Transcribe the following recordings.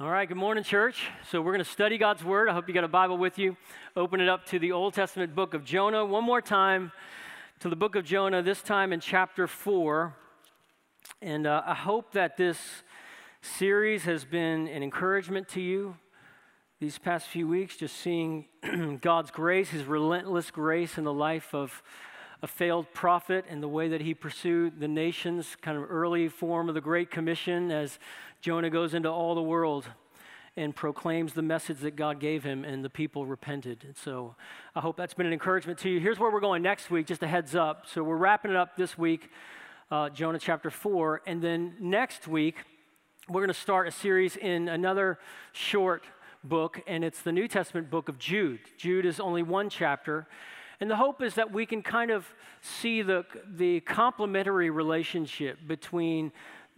All right, good morning, church. So, we're going to study God's Word. I hope you got a Bible with you. Open it up to the Old Testament book of Jonah one more time, to the book of Jonah, this time in chapter 4. And uh, I hope that this series has been an encouragement to you these past few weeks, just seeing God's grace, His relentless grace in the life of a failed prophet and the way that he pursued the nations, kind of early form of the Great Commission as Jonah goes into all the world and proclaims the message that God gave him, and the people repented. And so I hope that's been an encouragement to you. Here's where we're going next week, just a heads up. So we're wrapping it up this week, uh, Jonah chapter 4. And then next week, we're going to start a series in another short book, and it's the New Testament book of Jude. Jude is only one chapter. And the hope is that we can kind of see the, the complementary relationship between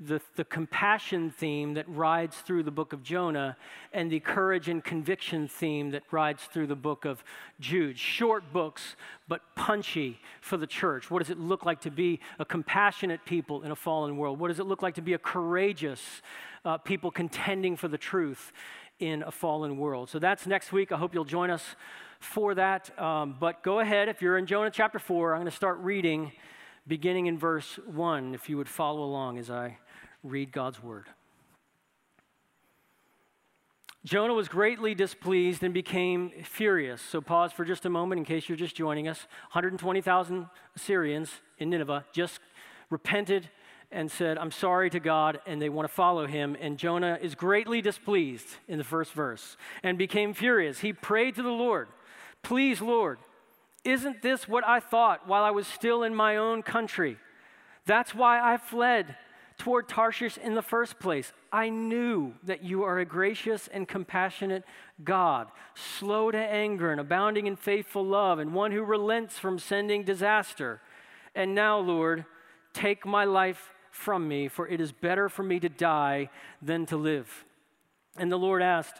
the, the compassion theme that rides through the book of Jonah and the courage and conviction theme that rides through the book of Jude. Short books, but punchy for the church. What does it look like to be a compassionate people in a fallen world? What does it look like to be a courageous uh, people contending for the truth in a fallen world? So that's next week. I hope you'll join us for that. Um, but go ahead, if you're in Jonah chapter 4, I'm going to start reading beginning in verse 1, if you would follow along as I read God's word. Jonah was greatly displeased and became furious. So, pause for just a moment in case you're just joining us. 120,000 Assyrians in Nineveh just repented and said, I'm sorry to God, and they want to follow him. And Jonah is greatly displeased in the first verse and became furious. He prayed to the Lord, Please, Lord, isn't this what I thought while I was still in my own country? That's why I fled toward Tarshish in the first place. I knew that you are a gracious and compassionate God, slow to anger and abounding in faithful love, and one who relents from sending disaster. And now, Lord, take my life from me, for it is better for me to die than to live. And the Lord asked,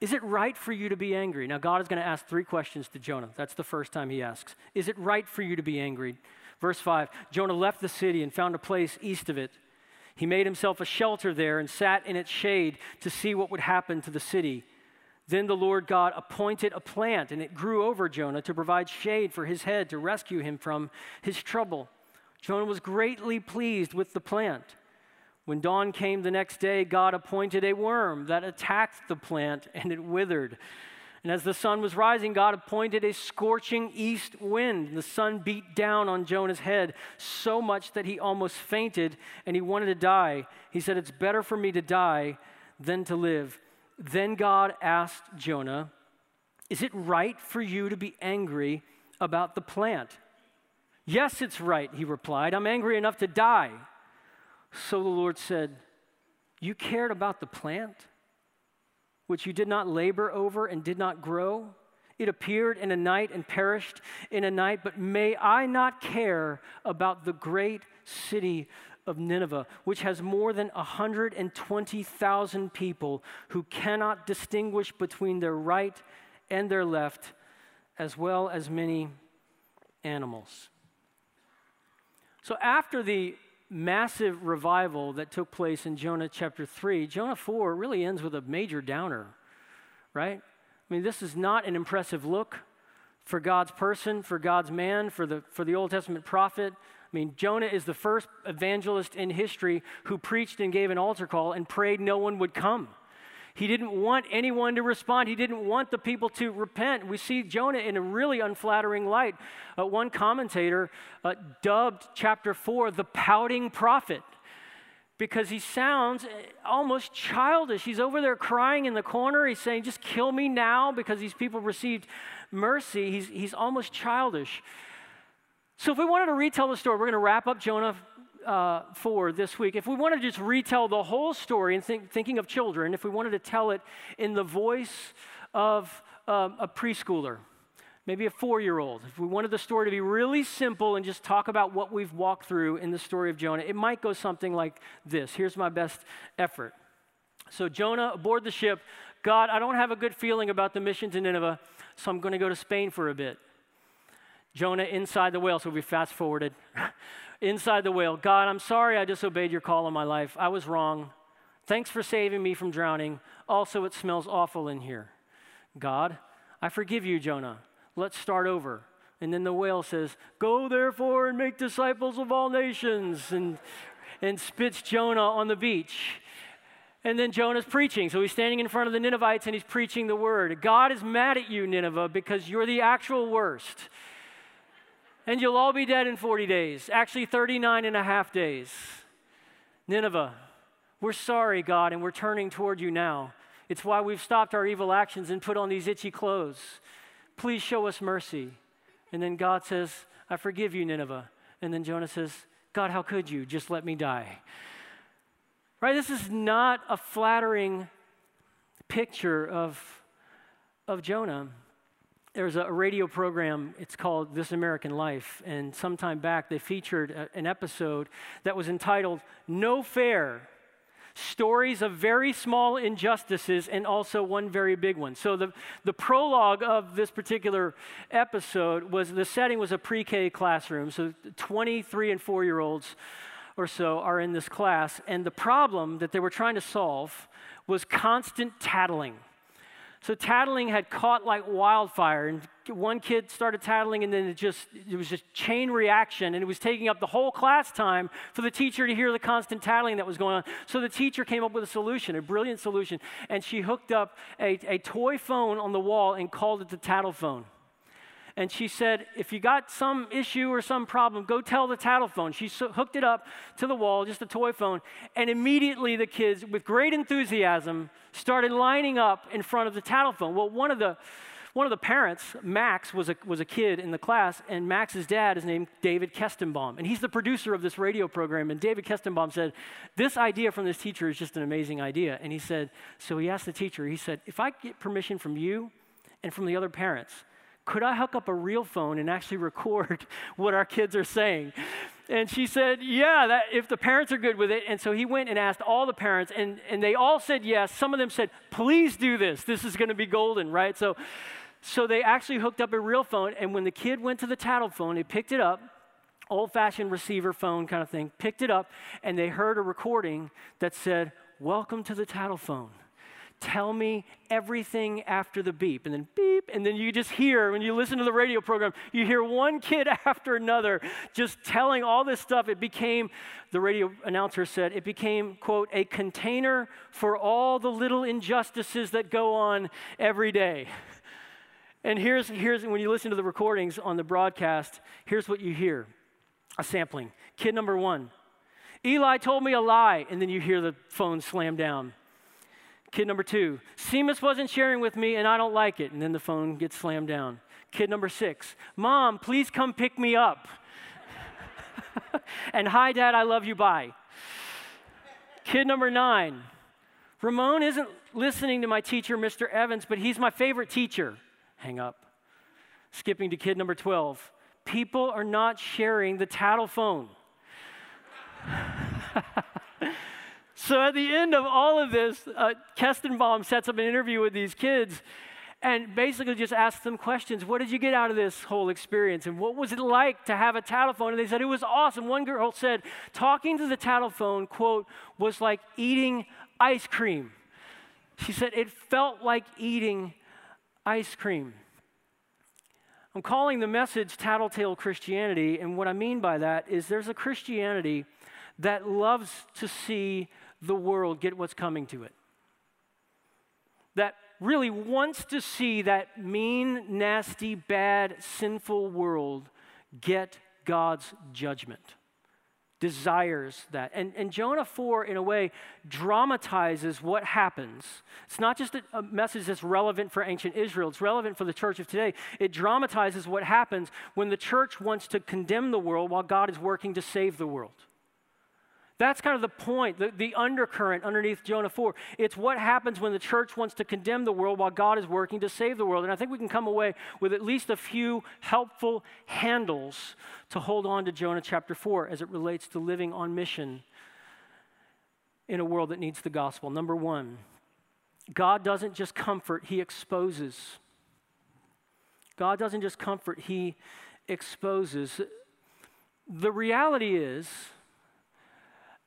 Is it right for you to be angry? Now, God is going to ask three questions to Jonah. That's the first time he asks. Is it right for you to be angry? Verse 5 Jonah left the city and found a place east of it. He made himself a shelter there and sat in its shade to see what would happen to the city. Then the Lord God appointed a plant, and it grew over Jonah to provide shade for his head to rescue him from his trouble. Jonah was greatly pleased with the plant. When dawn came the next day, God appointed a worm that attacked the plant, and it withered. And as the sun was rising, God appointed a scorching east wind. The sun beat down on Jonah's head so much that he almost fainted and he wanted to die. He said, It's better for me to die than to live. Then God asked Jonah, Is it right for you to be angry about the plant? Yes, it's right, he replied. I'm angry enough to die. So the Lord said, You cared about the plant? which you did not labor over and did not grow? It appeared in a night and perished in a night, but may I not care about the great city of Nineveh, which has more than 120,000 people who cannot distinguish between their right and their left, as well as many animals. So, after the massive revival that took place in Jonah chapter 3, Jonah 4 really ends with a major downer, right? I mean, this is not an impressive look for God's person, for God's man, for the, for the Old Testament prophet. I mean, Jonah is the first evangelist in history who preached and gave an altar call and prayed no one would come. He didn't want anyone to respond. He didn't want the people to repent. We see Jonah in a really unflattering light. Uh, one commentator uh, dubbed chapter 4 the pouting prophet because he sounds uh, almost childish. He's over there crying in the corner. He's saying, Just kill me now because these people received mercy. He's, he's almost childish. So, if we wanted to retell the story, we're going to wrap up Jonah uh, for this week, if we wanted to just retell the whole story and think, thinking of children, if we wanted to tell it in the voice of um, a preschooler, maybe a four year old, if we wanted the story to be really simple and just talk about what we've walked through in the story of Jonah, it might go something like this. Here's my best effort. So, Jonah aboard the ship, God, I don't have a good feeling about the mission to Nineveh, so I'm going to go to Spain for a bit. Jonah inside the whale, so we fast forwarded. inside the whale God, I'm sorry I disobeyed your call in my life. I was wrong. Thanks for saving me from drowning. Also, it smells awful in here. God, I forgive you, Jonah. Let's start over. And then the whale says, Go therefore and make disciples of all nations, and, and spits Jonah on the beach. And then Jonah's preaching. So he's standing in front of the Ninevites and he's preaching the word. God is mad at you, Nineveh, because you're the actual worst. And you'll all be dead in 40 days, actually 39 and a half days. Nineveh, we're sorry, God, and we're turning toward you now. It's why we've stopped our evil actions and put on these itchy clothes. Please show us mercy. And then God says, I forgive you, Nineveh. And then Jonah says, God, how could you? Just let me die. Right? This is not a flattering picture of, of Jonah. There's a radio program, it's called This American Life, and sometime back they featured a, an episode that was entitled No Fair stories of very small injustices and also one very big one. So the, the prologue of this particular episode was the setting was a pre-K classroom. So 23 and 4 year olds or so are in this class, and the problem that they were trying to solve was constant tattling. So tattling had caught like wildfire, and one kid started tattling, and then it just it was just chain reaction, and it was taking up the whole class time for the teacher to hear the constant tattling that was going on. So the teacher came up with a solution, a brilliant solution, and she hooked up a, a toy phone on the wall and called it the tattle phone and she said, If you got some issue or some problem, go tell the tattle phone. She hooked it up to the wall, just a toy phone, and immediately the kids, with great enthusiasm, started lining up in front of the tattle phone. Well, one of the one of the parents, Max, was a, was a kid in the class, and Max's dad is named David Kestenbaum. And he's the producer of this radio program. And David Kestenbaum said, This idea from this teacher is just an amazing idea. And he said, So he asked the teacher, he said, If I get permission from you and from the other parents, could I hook up a real phone and actually record what our kids are saying? And she said, Yeah, that, if the parents are good with it. And so he went and asked all the parents, and, and they all said yes. Some of them said, Please do this. This is going to be golden, right? So, so they actually hooked up a real phone. And when the kid went to the tattle phone, he picked it up, old fashioned receiver phone kind of thing, picked it up, and they heard a recording that said, Welcome to the tattle phone tell me everything after the beep. And then beep, and then you just hear, when you listen to the radio program, you hear one kid after another just telling all this stuff. It became, the radio announcer said, it became, quote, a container for all the little injustices that go on every day. And here's, here's when you listen to the recordings on the broadcast, here's what you hear a sampling. Kid number one, Eli told me a lie, and then you hear the phone slam down. Kid number two, Seamus wasn't sharing with me and I don't like it. And then the phone gets slammed down. Kid number six, Mom, please come pick me up. and hi, Dad, I love you, bye. Kid number nine, Ramon isn't listening to my teacher, Mr. Evans, but he's my favorite teacher. Hang up. Skipping to kid number 12, people are not sharing the tattle phone. So at the end of all of this, uh, Kestenbaum sets up an interview with these kids and basically just asks them questions. What did you get out of this whole experience? And what was it like to have a tattle phone? And they said it was awesome. One girl said, talking to the tattle phone, quote, was like eating ice cream. She said it felt like eating ice cream. I'm calling the message Tattletale Christianity, and what I mean by that is there's a Christianity that loves to see the world get what's coming to it. That really wants to see that mean, nasty, bad, sinful world get God's judgment. Desires that. And, and Jonah 4, in a way, dramatizes what happens. It's not just a, a message that's relevant for ancient Israel, it's relevant for the church of today. It dramatizes what happens when the church wants to condemn the world while God is working to save the world. That's kind of the point, the, the, undercurrent underneath Jonah 4. It's what happens when the church wants to condemn the world while God is working to save the world. And I think we can come away with at least a few helpful handles to hold on to Jonah chapter 4 as it relates to living on mission in a world that needs the gospel. Number one, God doesn't just comfort, He exposes. God doesn't just comfort, He exposes. The reality is,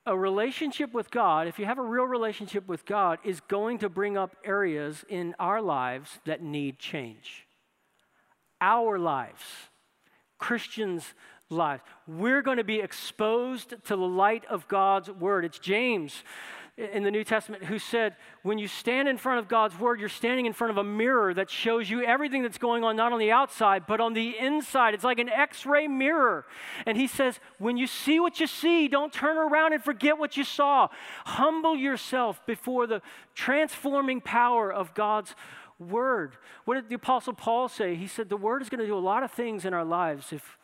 a relationship with God, if you have a real relationship with God, is going to bring up areas in our lives that need change. Our lives, Christians' lives. We're going to be exposed to the light of God's word. It's James in the New Testament who said, when you stand in front of God's word, you're standing in front of a mirror that shows you everything that's going on, not on the outside, but on the inside. It's like an x ray mirror. And he says, when you see what you see, don't turn around and forget what you saw. Humble yourself before the transforming power of God's word. What did the Apostle Paul say? He said, the word is going to do a lot of things in our lives if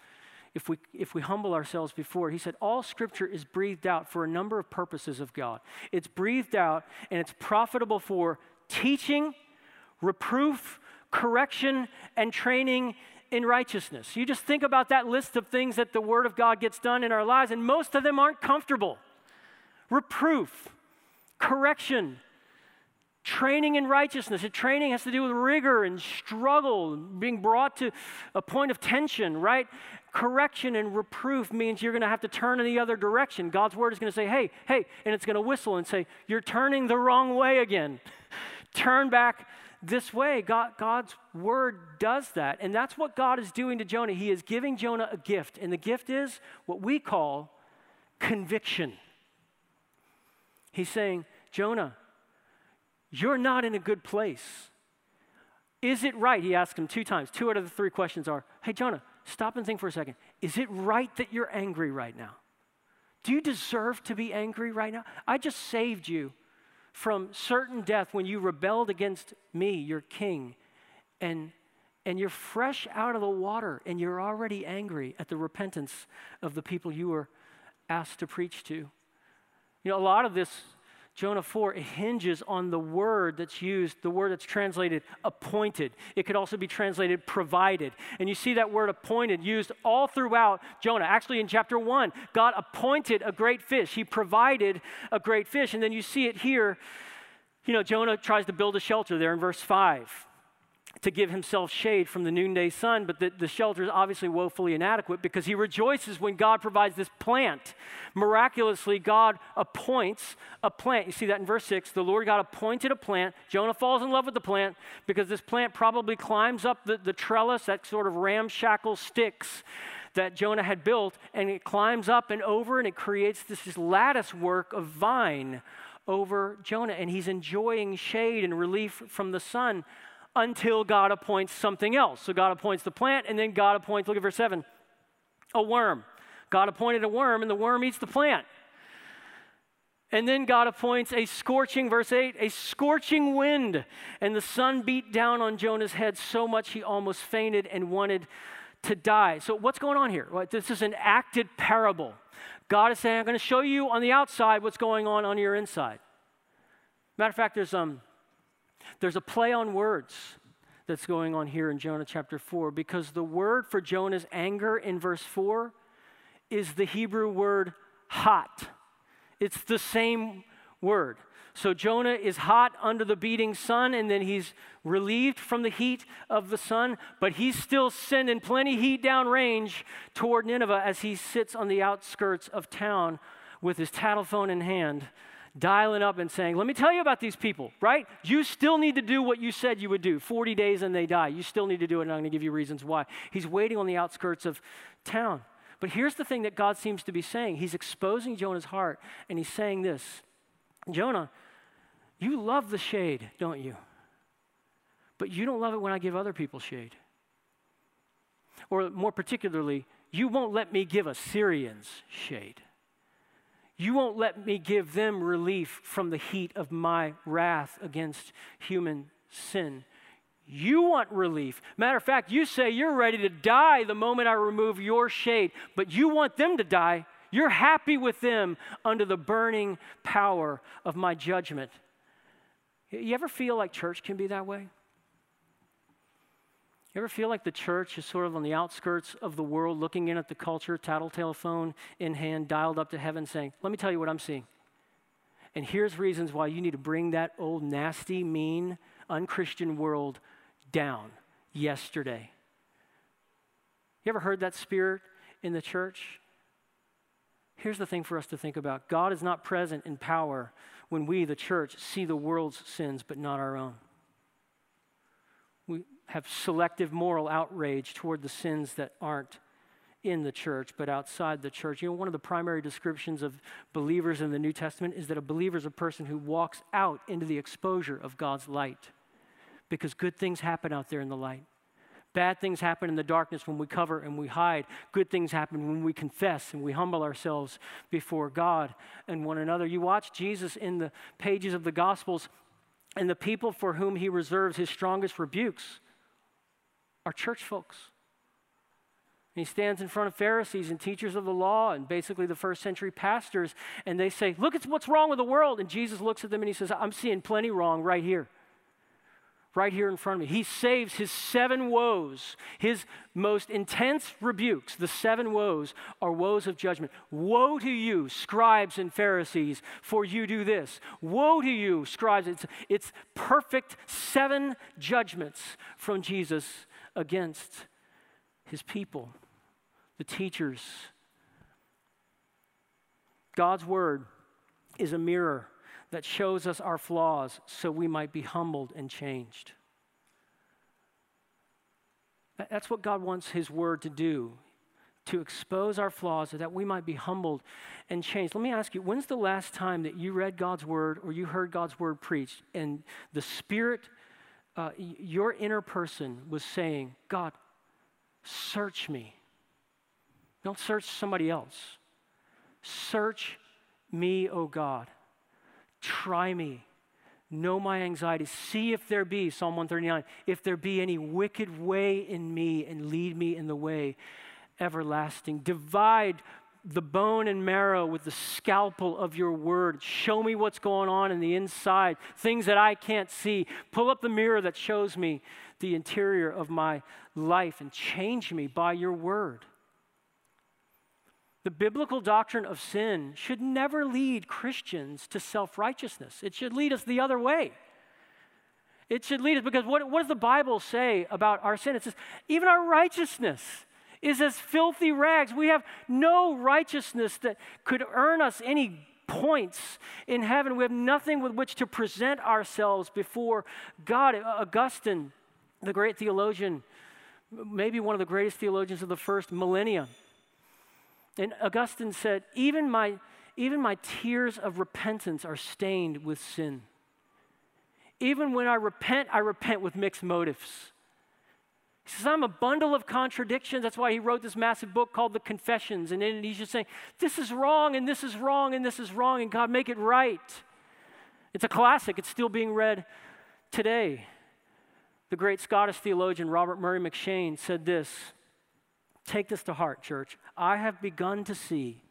if we, if we humble ourselves before. He said, All scripture is breathed out for a number of purposes of God. It's breathed out and it's profitable for teaching, reproof, correction, and training in righteousness. You just think about that list of things that the Word of God gets done in our lives, and most of them aren't comfortable. Reproof, correction, training in righteousness. And training has to do with rigor and struggle, being brought to a point of tension, right? Correction and reproof means you're going to have to turn in the other direction. God's word is going to say, hey, hey, and it's going to whistle and say, you're turning the wrong way again. turn back this way. God, God's word does that. And that's what God is doing to Jonah. He is giving Jonah a gift. And the gift is what we call conviction. He's saying, Jonah, you're not in a good place. Is it right? He asked him two times. Two out of the three questions are Hey, Jonah, stop and think for a second. Is it right that you're angry right now? Do you deserve to be angry right now? I just saved you from certain death when you rebelled against me, your king, and and you're fresh out of the water and you're already angry at the repentance of the people you were asked to preach to. You know, a lot of this Jonah 4, it hinges on the word that's used, the word that's translated appointed. It could also be translated provided. And you see that word appointed used all throughout Jonah. Actually, in chapter 1, God appointed a great fish, He provided a great fish. And then you see it here. You know, Jonah tries to build a shelter there in verse 5 to give himself shade from the noonday sun, but the, the shelter is obviously woefully inadequate because he rejoices when God provides this plant. Miraculously, God appoints a plant. You see that in verse 6. The Lord God appointed a plant. Jonah falls in love with the plant because this plant probably climbs up the, the trellis, that sort of ramshackle sticks that Jonah had built, and it climbs up and over and it creates this, this lattice work of vine over Jonah. And he's enjoying shade and relief from the sun until God appoints something else. So God appoints the plant, and then God appoints, look at verse 7, a worm. God appointed a worm, and the worm eats the plant. And then God appoints a scorching, verse 8, a scorching wind. And the sun beat down on Jonah's head so much he almost fainted and wanted to die. So, what's going on here? This is an acted parable. God is saying, I'm going to show you on the outside what's going on on your inside. Matter of fact, there's um, there's a play on words that's going on here in Jonah chapter 4 because the word for Jonah's anger in verse 4 is the Hebrew word hot. It's the same word. So Jonah is hot under the beating sun, and then he's relieved from the heat of the sun, but he's still sending plenty heat downrange toward Nineveh as he sits on the outskirts of town with his tattle phone in hand, dialing up and saying, Let me tell you about these people, right? You still need to do what you said you would do 40 days and they die. You still need to do it, and I'm going to give you reasons why. He's waiting on the outskirts of town. But here's the thing that God seems to be saying He's exposing Jonah's heart, and He's saying this Jonah, you love the shade, don't you? But you don't love it when I give other people shade. Or more particularly, you won't let me give Assyrians shade. You won't let me give them relief from the heat of my wrath against human sin. You want relief. Matter of fact, you say you're ready to die the moment I remove your shade, but you want them to die. You're happy with them under the burning power of my judgment. You ever feel like church can be that way? You ever feel like the church is sort of on the outskirts of the world, looking in at the culture, tattletale phone in hand, dialed up to heaven, saying, Let me tell you what I'm seeing. And here's reasons why you need to bring that old, nasty, mean, unchristian world down yesterday. You ever heard that spirit in the church? Here's the thing for us to think about God is not present in power when we, the church, see the world's sins but not our own. Have selective moral outrage toward the sins that aren't in the church but outside the church. You know, one of the primary descriptions of believers in the New Testament is that a believer is a person who walks out into the exposure of God's light because good things happen out there in the light. Bad things happen in the darkness when we cover and we hide. Good things happen when we confess and we humble ourselves before God and one another. You watch Jesus in the pages of the Gospels, and the people for whom he reserves his strongest rebukes are church folks. And he stands in front of Pharisees and teachers of the law and basically the first century pastors, and they say, Look at what's wrong with the world. And Jesus looks at them and he says, I'm seeing plenty wrong right here right here in front of me. He saves his seven woes, his most intense rebukes. The seven woes are woes of judgment. Woe to you, scribes and Pharisees, for you do this. Woe to you, scribes. It's, it's perfect seven judgments from Jesus against his people, the teachers. God's word is a mirror that shows us our flaws so we might be humbled and changed. That's what God wants His Word to do, to expose our flaws so that we might be humbled and changed. Let me ask you, when's the last time that you read God's Word or you heard God's Word preached and the Spirit, uh, your inner person was saying, God, search me? Don't search somebody else. Search me, O God. Try me. Know my anxiety. See if there be, Psalm 139, if there be any wicked way in me and lead me in the way everlasting. Divide the bone and marrow with the scalpel of your word. Show me what's going on in the inside, things that I can't see. Pull up the mirror that shows me the interior of my life and change me by your word. The biblical doctrine of sin should never lead Christians to self righteousness. It should lead us the other way. It should lead us because what, what does the Bible say about our sin? It says, even our righteousness is as filthy rags. We have no righteousness that could earn us any points in heaven. We have nothing with which to present ourselves before God. Augustine, the great theologian, maybe one of the greatest theologians of the first millennium, and Augustine said, even my, even my tears of repentance are stained with sin. Even when I repent, I repent with mixed motives. He says, I'm a bundle of contradictions. That's why he wrote this massive book called The Confessions. And in it, he's just saying, this is wrong, and this is wrong, and this is wrong, and God, make it right. It's a classic, it's still being read today. The great Scottish theologian Robert Murray M'Cheyne said this Take this to heart, church. I have begun to see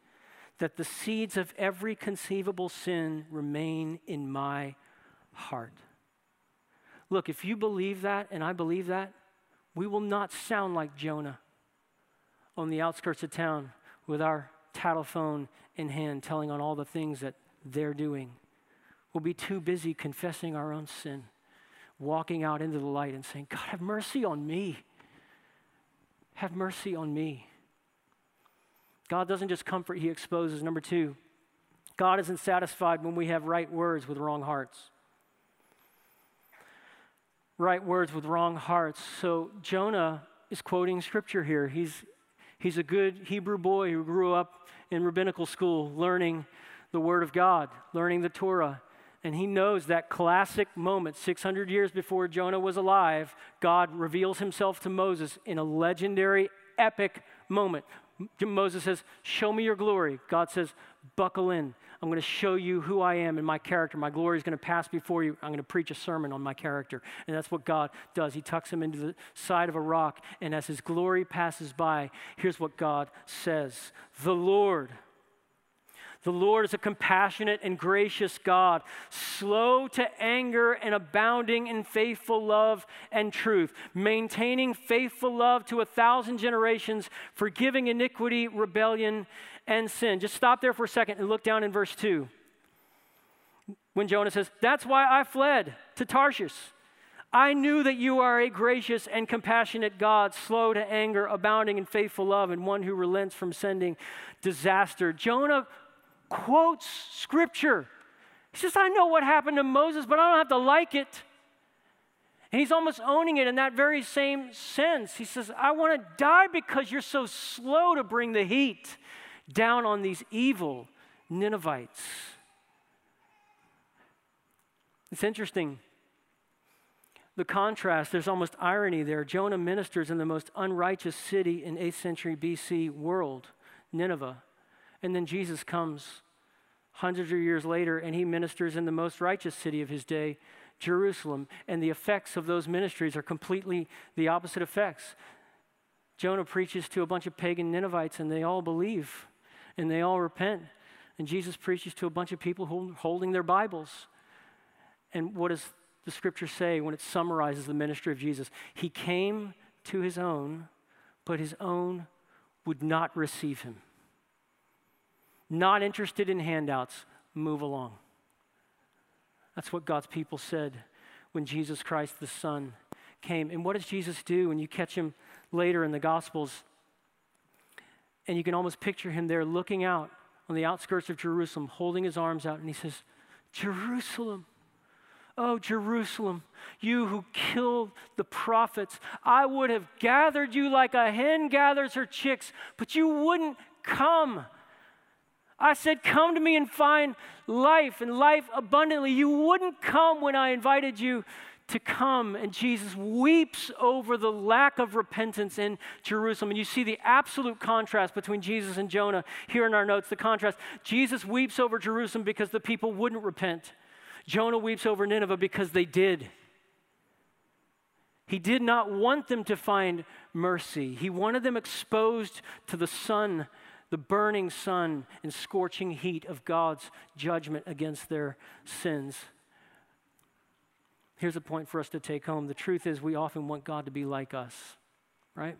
that the seeds of every conceivable sin remain in my heart. Look, if you believe that, and I believe that, we will not sound like Jonah on the outskirts of town with our tattle phone in hand, telling on all the things that they're doing. We'll be too busy confessing our own sin, walking out into the light and saying, God, have mercy on me. Have mercy on me. God doesn't just comfort, He exposes. Number two, God isn't satisfied when we have right words with wrong hearts. Right words with wrong hearts. So Jonah is quoting scripture here. He's, he's a good Hebrew boy who grew up in rabbinical school learning the Word of God, learning the Torah. And he knows that classic moment, 600 years before Jonah was alive, God reveals himself to Moses in a legendary, epic moment. Moses says, Show me your glory. God says, Buckle in. I'm going to show you who I am and my character. My glory is going to pass before you. I'm going to preach a sermon on my character. And that's what God does. He tucks him into the side of a rock. And as his glory passes by, here's what God says The Lord the Lord is a compassionate and gracious God, slow to anger and abounding in faithful love and truth, maintaining faithful love to a thousand generations, forgiving iniquity, rebellion, and sin. Just stop there for a second and look down in verse 2. When Jonah says, That's why I fled to Tarshish. I knew that you are a gracious and compassionate God, slow to anger, abounding in faithful love, and one who relents from sending disaster. Jonah quotes scripture. He says, I know what happened to Moses, but I don't have to like it. And he's almost owning it in that very same sense. He says, I want to die because you're so slow to bring the heat down on these evil Ninevites. It's interesting. The contrast, there's almost irony there. Jonah ministers in the most unrighteous city in 8th century BC world, Nineveh. And then Jesus comes hundreds of years later and he ministers in the most righteous city of his day, Jerusalem. And the effects of those ministries are completely the opposite effects. Jonah preaches to a bunch of pagan Ninevites and they all believe and they all repent. And Jesus preaches to a bunch of people holding their Bibles. And what does the scripture say when it summarizes the ministry of Jesus? He came to his own, but his own would not receive him. Not interested in handouts, move along. That's what God's people said when Jesus Christ the Son came. And what does Jesus do when you catch him later in the Gospels? And you can almost picture him there looking out on the outskirts of Jerusalem, holding his arms out, and he says, Jerusalem. Oh, Jerusalem, you who killed the prophets, I would have gathered you like a hen gathers her chicks, but you wouldn't come. I said, Come to me and find life and life abundantly. You wouldn't come when I invited you to come. And Jesus weeps over the lack of repentance in Jerusalem. And you see the absolute contrast between Jesus and Jonah here in our notes the contrast. Jesus weeps over Jerusalem because the people wouldn't repent, Jonah weeps over Nineveh because they did. He did not want them to find mercy. He wanted them exposed to the sun, the burning sun and scorching heat of God's judgment against their sins. Here's a point for us to take home. The truth is, we often want God to be like us, right?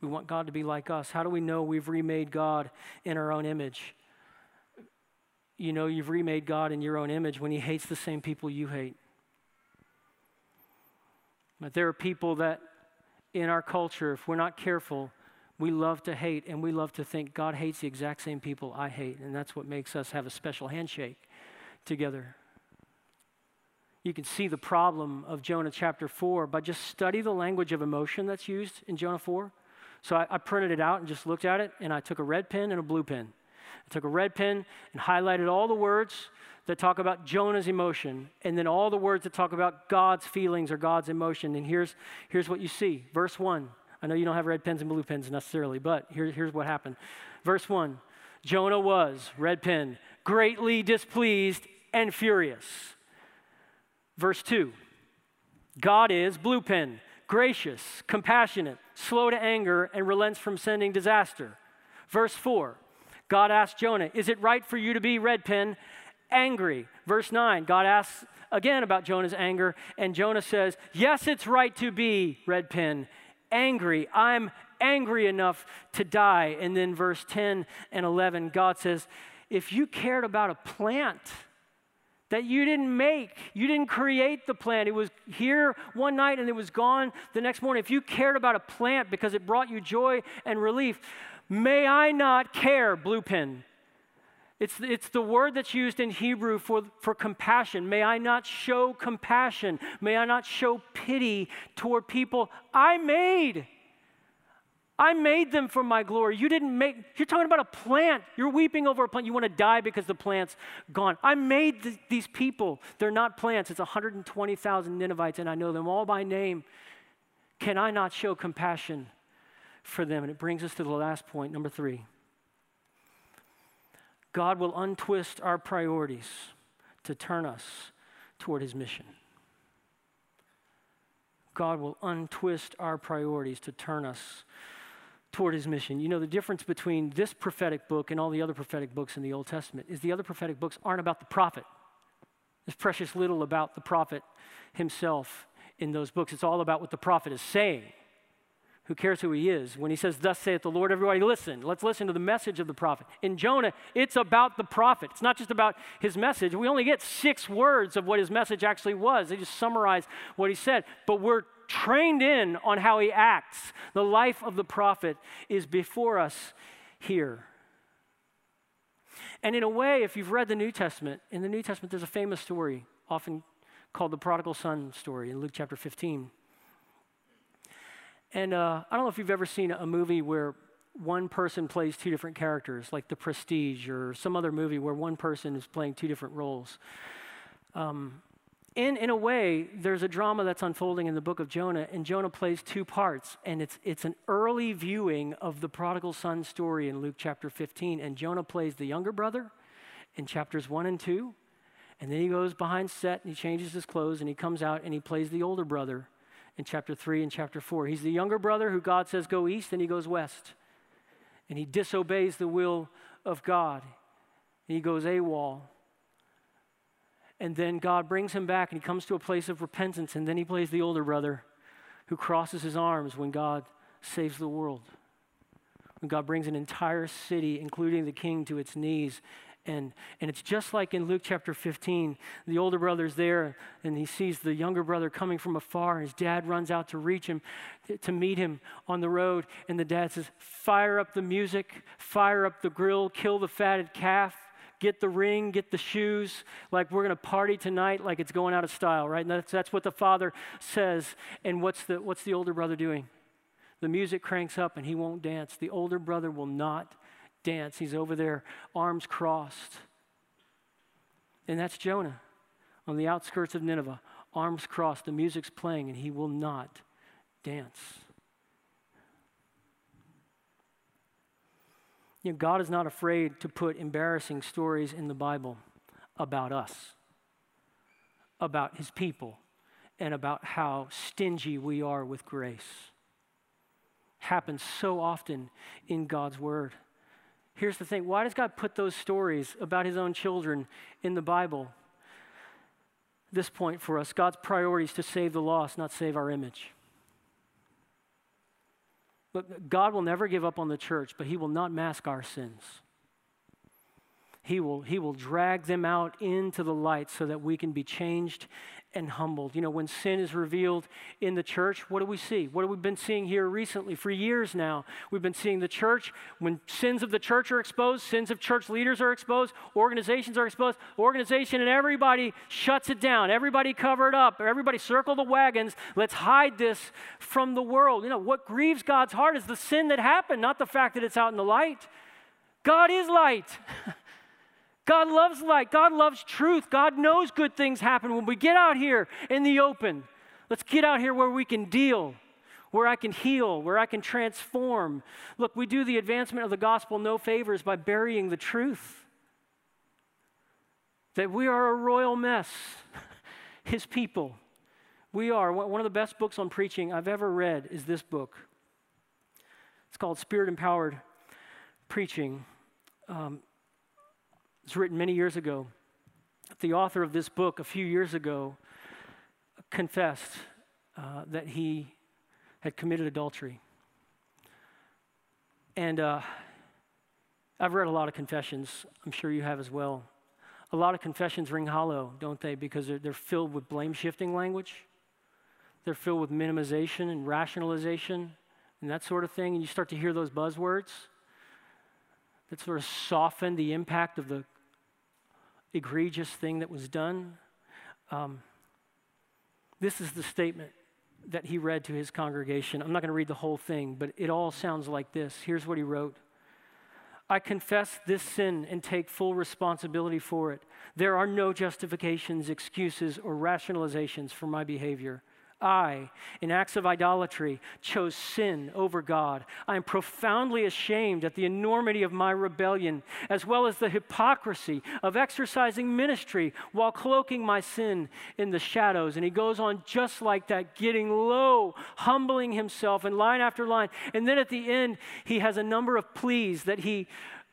We want God to be like us. How do we know we've remade God in our own image? You know, you've remade God in your own image when He hates the same people you hate. But there are people that in our culture, if we're not careful, we love to hate and we love to think God hates the exact same people I hate. And that's what makes us have a special handshake together you can see the problem of Jonah chapter 4 by just study the language of emotion that's used in Jonah 4. So I, I, printed it out and just looked at it, and I took a red pen and a blue pen. I took a red pen and highlighted all the words that talk about Jonah's emotion, and then all the words that talk about God's feelings or God's emotion. And here's, here's what you see. Verse 1. I know you don't have red pens and blue pens necessarily, but here, here's what happened. Verse 1 Jonah was, red pen, greatly displeased and furious. Verse 2 God is, blue pen, gracious, compassionate, slow to anger, and relents from sending disaster. Verse 4 God asked Jonah, Is it right for you to be, red pen, angry? Verse 9 God asks again about Jonah's anger, and Jonah says, Yes, it's right to be, red pen, angry. I'm angry enough to die. And then verse 10 and 11, God says, If you cared about a plant, that you didn't make. You didn't create the plant. It was here one night and it was gone the next morning. If you cared about a plant because it brought you joy and relief, may I not care, blue pen. It's, it's the word that's used in Hebrew for, for compassion. May I not show compassion. May I not show pity toward people I made. I made them for my glory. You didn't make, you're talking about a plant. You're weeping over a plant. You want to die because the plant's gone. I made th- these people. They're not plants. It's 120,000 Ninevites, and I know them all by name. Can I not show compassion for them? And it brings us to the last point, number three. God will untwist our priorities to turn us toward his mission. God will untwist our priorities to turn us toward his mission. You know, the difference between this prophetic book and all the other prophetic books in the Old Testament is the other prophetic books aren't about the prophet. There's precious little about the prophet himself in those books. It's all about what the prophet is saying. Who cares who he is. When he says, Thus saith the Lord, everybody listen. Let's listen to the message of the prophet. In Jonah, it's about the prophet. It's not just about his message. We only get six words of what his message actually was. They just summarize what he said. But we're trained in on how he acts. The life of the prophet is before us here. And in a way, if you've read the New Testament, in the New Testament, there's a famous story, often called the prodigal son story in Luke chapter 15. And uh, I don't know if you've ever seen a movie where one person plays two different characters, like The Prestige or some other movie where one person is playing two different roles. Um, in, in a way, there's a drama that's unfolding in the book of Jonah, and Jonah plays two parts. And it's, it's an early viewing of the prodigal son story in Luke chapter 15. And Jonah plays the younger brother in chapters 1 and 2. And then he goes behind set and he changes his clothes and he comes out and he plays the older brother in chapter 3 and chapter 4. He's the younger brother who God says go east and he goes west. And he disobeys the will of God. And he goes AWOL. And then God brings him back and he comes to a place of repentance. And then he plays the older brother who crosses his arms when God saves the world. When God brings an entire city, including the king, to its knees and, and it's just like in Luke chapter 15. The older brother's there, and he sees the younger brother coming from afar, his dad runs out to reach him, to meet him on the road. And the dad says, Fire up the music, fire up the grill, kill the fatted calf, get the ring, get the shoes, like we're going to party tonight, like it's going out of style, right? And that's, that's what the father says. And what's the, what's the older brother doing? The music cranks up, and he won't dance. The older brother will not dance. He's over there, arms crossed. And that's Jonah on the outskirts of Nineveh, arms crossed. The music's playing, and he will not dance. You know, God is not afraid to put embarrassing stories in the Bible about us, about his people, and about how stingy we are with grace. Happens so often in God's word. Here's the thing why does God put those stories about his own children in the Bible? This point for us God's priority is to save the lost, not save our image. But God will never give up on the church, but he will not mask our sins. He will, he will drag them out into the light so that we can be changed and humbled. You know, when sin is revealed in the church, what do we see? What have we been seeing here recently? For years now, we've been seeing the church, when sins of the church are exposed, sins of church leaders are exposed, organizations are exposed, organization and everybody shuts it down. Everybody cover it up. Everybody circle the wagons. Let's hide this from the world. You know, what grieves God's heart is the sin that happened, not the fact that it's out in the light. God is light. God loves light. God loves truth. God knows good things happen when we get out here in the open. Let's get out here where we can deal, where I can heal, where I can transform. Look, we do the advancement of the gospel no favors by burying the truth that we are a royal mess, His people. We are. One of the best books on preaching I've ever read is this book. It's called Spirit Empowered Preaching. Um, it's written many years ago. The author of this book, a few years ago, confessed uh, that he had committed adultery. And uh, I've read a lot of confessions. I'm sure you have as well. A lot of confessions ring hollow, don't they? Because they're, they're filled with blame shifting language, they're filled with minimization and rationalization and that sort of thing. And you start to hear those buzzwords that sort of soften the impact of the egregious thing that was done. Um, this is the statement that he read to his congregation. I'm not going to read the whole thing, but it all sounds like this. Here's what he wrote I confess this sin and take full responsibility for it. There are no justifications, excuses, or rationalizations for my behavior. I, in acts of idolatry, chose sin over God. I am profoundly ashamed at the enormity of my rebellion, as well as the hypocrisy of exercising ministry while cloaking my sin in the shadows. And he goes on just like that, getting low, humbling himself in line after line. And then at the end, he has a number of pleas that he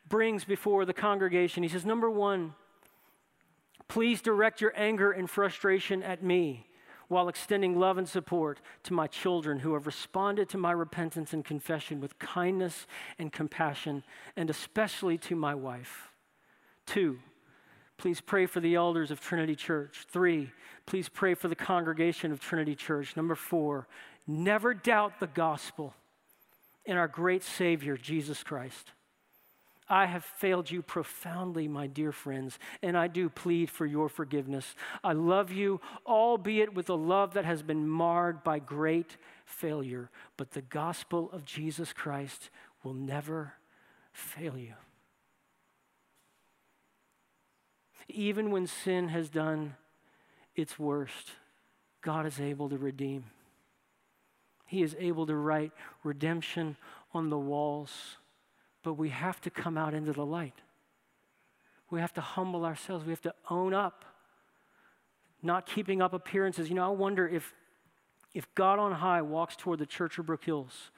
brings before the congregation. He says, Number one, please direct your anger and frustration at me. While extending love and support to my children who have responded to my repentance and confession with kindness and compassion, and especially to my wife. Two, please pray for the elders of Trinity Church. Three, please pray for the congregation of Trinity Church. Number four, never doubt the gospel in our great Savior, Jesus Christ. I have failed you profoundly, my dear friends, and I do plead for your forgiveness. I love you, albeit with a love that has been marred by great failure, but the gospel of Jesus Christ will never fail you. Even when sin has done its worst, God is able to redeem. He is able to write redemption on the walls but we have to come out into the light. We have to humble ourselves. We have to own up, not keeping up appearances. You know, I wonder if, if God on high walks toward the church of Brook Hills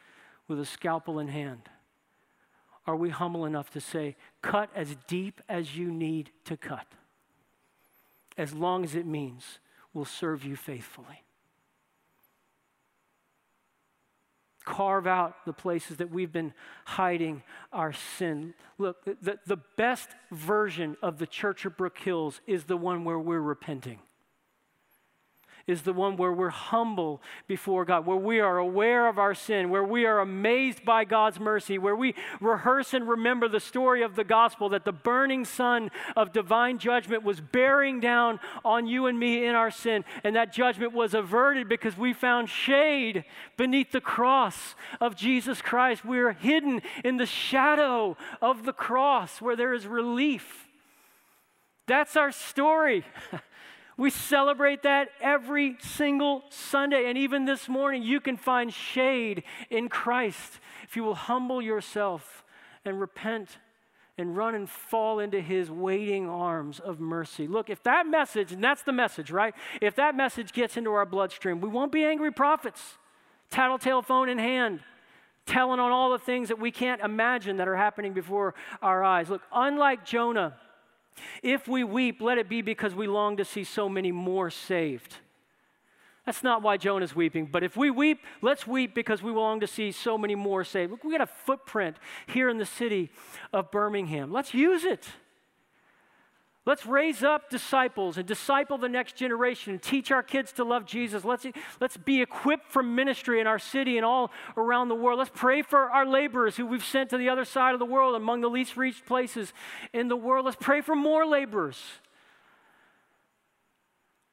with a scalpel in hand, are we humble enough to say, cut as deep as you need to cut, as long as it means we'll serve you faithfully? Carve out the places that we've been hiding our sin. Look, the, the best version of the Church of Brook Hills is the one where we're repenting is the one where we're humble before God, where we are aware of our sin, where we are amazed by God's mercy, where we rehearse and remember the story of the gospel that the burning sun of divine judgment was bearing down on you and me in our sin, and that judgment was averted because we found shade beneath the cross of Jesus Christ. We are hidden in the shadow of the cross where there is relief. That's our story. We celebrate that every single Sunday. And even this morning, you can find shade in Christ if you will humble yourself and repent and run and fall into his waiting arms of mercy. Look, if that message, and that's the message, right? If that message gets into our bloodstream, we won't be angry prophets, tattletale phone in hand, telling on all the things that we can't imagine that are happening before our eyes. Look, unlike Jonah, if we weep, let it be because we long to see so many more saved. That's not why Jonah's weeping, but if we weep, let's weep because we long to see so many more saved. Look, we got a footprint here in the city of Birmingham. Let's use it. Let's raise up disciples and disciple the next generation and teach our kids to love Jesus. Let's, let's be equipped for ministry in our city and all around the world. Let's pray for our laborers who we've sent to the other side of the world, among the least reached places in the world. Let's pray for more laborers.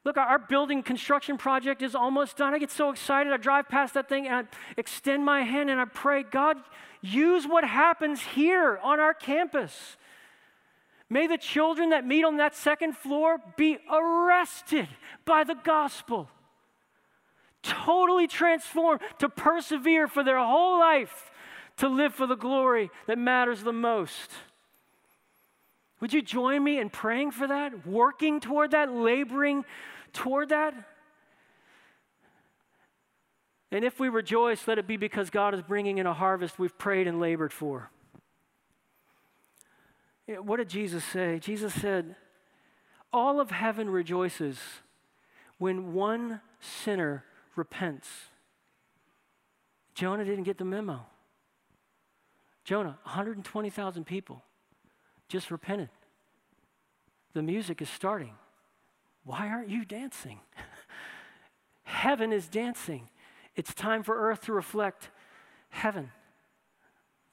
Look, our building construction project is almost done. I get so excited. I drive past that thing and I extend my hand and I pray, God, use what happens here on our campus May the children that meet on that second floor be arrested by the gospel, totally transformed to persevere for their whole life, to live for the glory that matters the most. Would you join me in praying for that, working toward that, laboring toward that? And if we rejoice, let it be because God is bringing in a harvest we've prayed and labored for. What did Jesus say? Jesus said, All of heaven rejoices when one sinner repents. Jonah didn't get the memo. Jonah, 120,000 people just repented. The music is starting. Why aren't you dancing? heaven is dancing. It's time for earth to reflect heaven.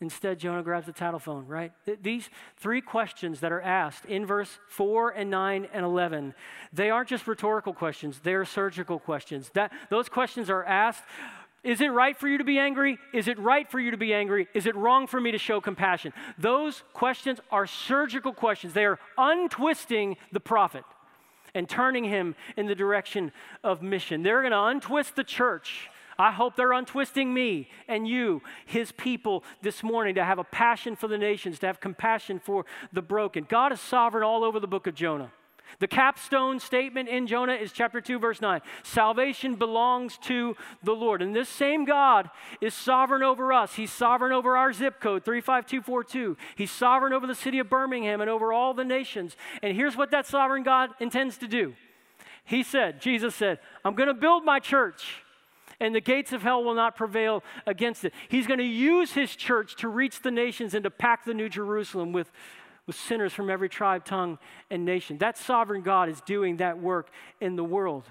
Instead, Jonah grabs the title phone, right? These three questions that are asked in verse 4 and 9 and 11, they aren't just rhetorical questions, they're surgical questions. That, those questions are asked Is it right for you to be angry? Is it right for you to be angry? Is it wrong for me to show compassion? Those questions are surgical questions. They are untwisting the prophet and turning him in the direction of mission. They're going to untwist the church I hope they're untwisting me and you, his people, this morning to have a passion for the nations, to have compassion for the broken. God is sovereign all over the book of Jonah. The capstone statement in Jonah is chapter 2, verse 9. Salvation belongs to the Lord. And this same God is sovereign over us. He's sovereign over our zip code, 35242. He's sovereign over the city of Birmingham and over all the nations. And here's what that sovereign God intends to do He said, Jesus said, I'm going to build my church and the gates of hell will not prevail against it. He's going to use his church to reach the nations and to pack the New Jerusalem with, with sinners from every tribe, tongue, and nation. That sovereign God is doing that work in the world.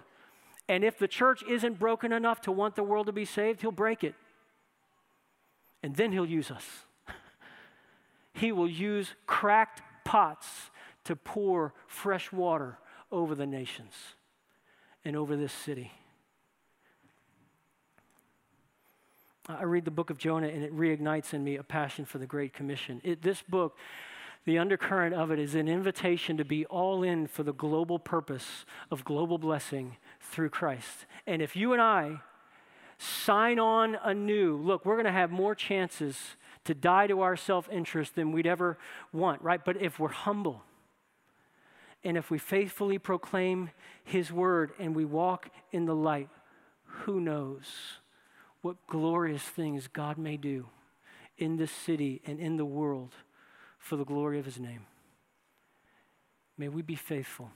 And if the church isn't broken enough to want the world to be saved, he'll break it. And then he'll use us. he will use cracked pots to pour fresh water over the nations and over this city. I read the book of Jonah and it reignites in me a passion for the Great Commission. It, this book, the undercurrent of it is an invitation to be all in for the global purpose of global blessing through Christ. And if you and I sign on anew, look, we're going to have more chances to die to our self interest than we'd ever want, right? But if we're humble, and if we faithfully proclaim His word and we walk in the light, who knows what glorious things God may do in this city and in the world for the glory of His name. May we be faithful.